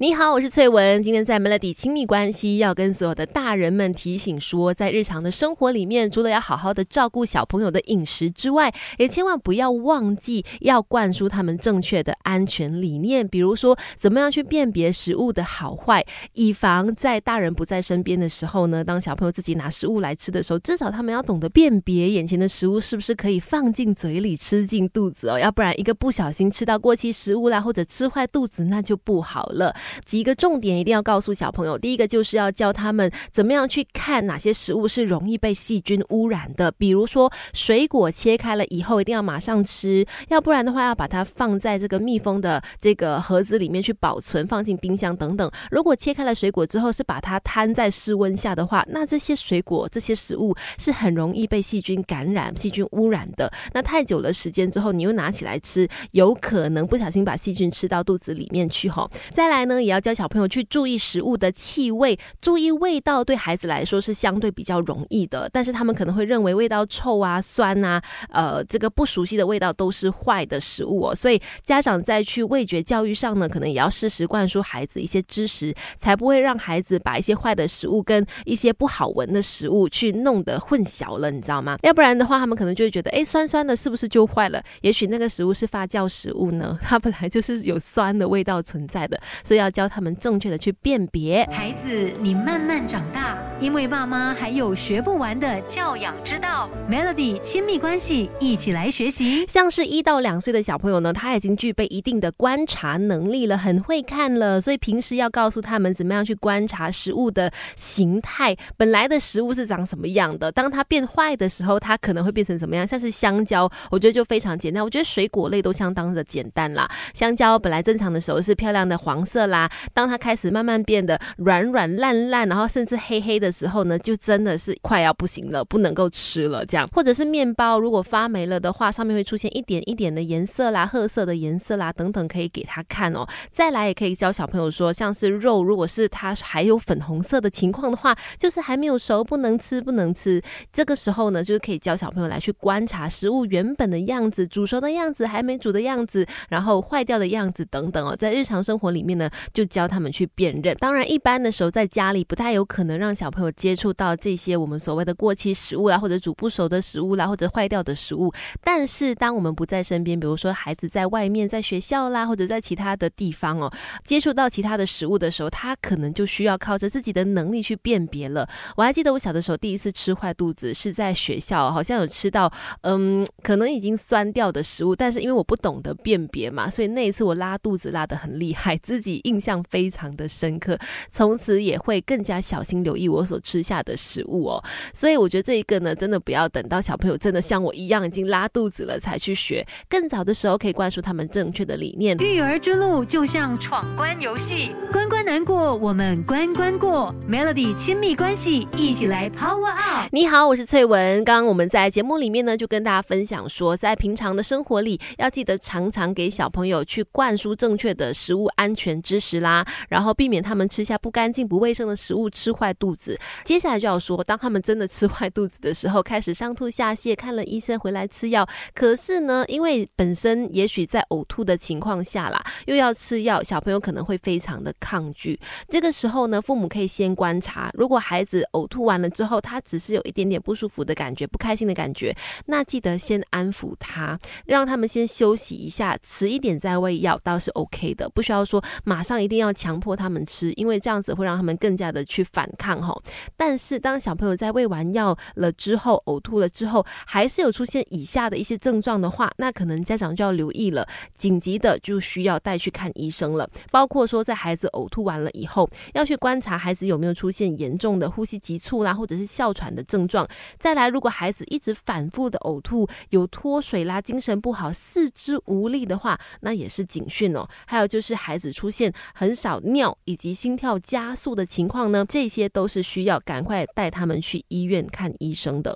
你好，我是翠文。今天在 Melody 亲密关系，要跟所有的大人们提醒说，在日常的生活里面，除了要好好的照顾小朋友的饮食之外，也千万不要忘记要灌输他们正确的安全理念。比如说，怎么样去辨别食物的好坏，以防在大人不在身边的时候呢，当小朋友自己拿食物来吃的时候，至少他们要懂得辨别眼前的食物是不是可以放进嘴里吃进肚子哦，要不然一个不小心吃到过期食物啦，或者吃坏肚子，那就不好了。几个重点一定要告诉小朋友，第一个就是要教他们怎么样去看哪些食物是容易被细菌污染的，比如说水果切开了以后一定要马上吃，要不然的话要把它放在这个密封的这个盒子里面去保存，放进冰箱等等。如果切开了水果之后是把它摊在室温下的话，那这些水果这些食物是很容易被细菌感染、细菌污染的。那太久了时间之后，你又拿起来吃，有可能不小心把细菌吃到肚子里面去吼。再来呢？也要教小朋友去注意食物的气味，注意味道，对孩子来说是相对比较容易的。但是他们可能会认为味道臭啊、酸啊，呃，这个不熟悉的味道都是坏的食物哦。所以家长在去味觉教育上呢，可能也要适时灌输孩子一些知识，才不会让孩子把一些坏的食物跟一些不好闻的食物去弄得混淆了，你知道吗？要不然的话，他们可能就会觉得，哎，酸酸的，是不是就坏了？也许那个食物是发酵食物呢，它本来就是有酸的味道存在的，要。教他们正确的去辨别，孩子，你慢慢长大，因为爸妈还有学不完的教养之道。Melody 亲密关系，一起来学习。像是一到两岁的小朋友呢，他已经具备一定的观察能力了，很会看了，所以平时要告诉他们怎么样去观察食物的形态，本来的食物是长什么样的，当它变坏的时候，它可能会变成怎么样？像是香蕉，我觉得就非常简单。我觉得水果类都相当的简单啦。香蕉本来正常的时候是漂亮的黄色。啦，当它开始慢慢变得软软烂烂，然后甚至黑黑的时候呢，就真的是快要不行了，不能够吃了。这样，或者是面包如果发霉了的话，上面会出现一点一点的颜色啦，褐色的颜色啦等等，可以给他看哦。再来也可以教小朋友说，像是肉，如果是它还有粉红色的情况的话，就是还没有熟，不能吃，不能吃。这个时候呢，就是可以教小朋友来去观察食物原本的样子，煮熟的样子，还没煮的样子，然后坏掉的样子等等哦。在日常生活里面呢。就教他们去辨认。当然，一般的时候在家里不太有可能让小朋友接触到这些我们所谓的过期食物啦，或者煮不熟的食物啦，或者坏掉的食物。但是，当我们不在身边，比如说孩子在外面，在学校啦，或者在其他的地方哦，接触到其他的食物的时候，他可能就需要靠着自己的能力去辨别了。我还记得我小的时候第一次吃坏肚子是在学校，好像有吃到嗯，可能已经酸掉的食物，但是因为我不懂得辨别嘛，所以那一次我拉肚子拉得很厉害，自己印象非常的深刻，从此也会更加小心留意我所吃下的食物哦。所以我觉得这一个呢，真的不要等到小朋友真的像我一样已经拉肚子了才去学，更早的时候可以灌输他们正确的理念。育儿之路就像闯关游戏，关关难过，我们关关过。Melody 亲密关系，一起来 Power Up。你好，我是翠文。刚刚我们在节目里面呢，就跟大家分享说，在平常的生活里，要记得常常给小朋友去灌输正确的食物安全知识啦。然后避免他们吃下不干净、不卫生的食物，吃坏肚接下来就要说，当他们真的吃坏肚子的时候，开始上吐下泻，看了医生回来吃药。可是呢，因为本身也许在呕吐的情况下啦，又要吃药，小朋友可能会非常的抗拒。这个时候呢，父母可以先观察，如果孩子呕吐完了之后，他只是有一点点不舒服的感觉、不开心的感觉，那记得先安抚他，让他们先休息一下，迟一点再喂药倒是 OK 的，不需要说马上一定要。强迫他们吃，因为这样子会让他们更加的去反抗哈。但是当小朋友在喂完药了之后，呕吐了之后，还是有出现以下的一些症状的话，那可能家长就要留意了，紧急的就需要带去看医生了。包括说，在孩子呕吐完了以后，要去观察孩子有没有出现严重的呼吸急促啦，或者是哮喘的症状。再来，如果孩子一直反复的呕吐，有脱水啦，精神不好，四肢无力的话，那也是警讯哦。还有就是孩子出现很。少尿以及心跳加速的情况呢，这些都是需要赶快带他们去医院看医生的。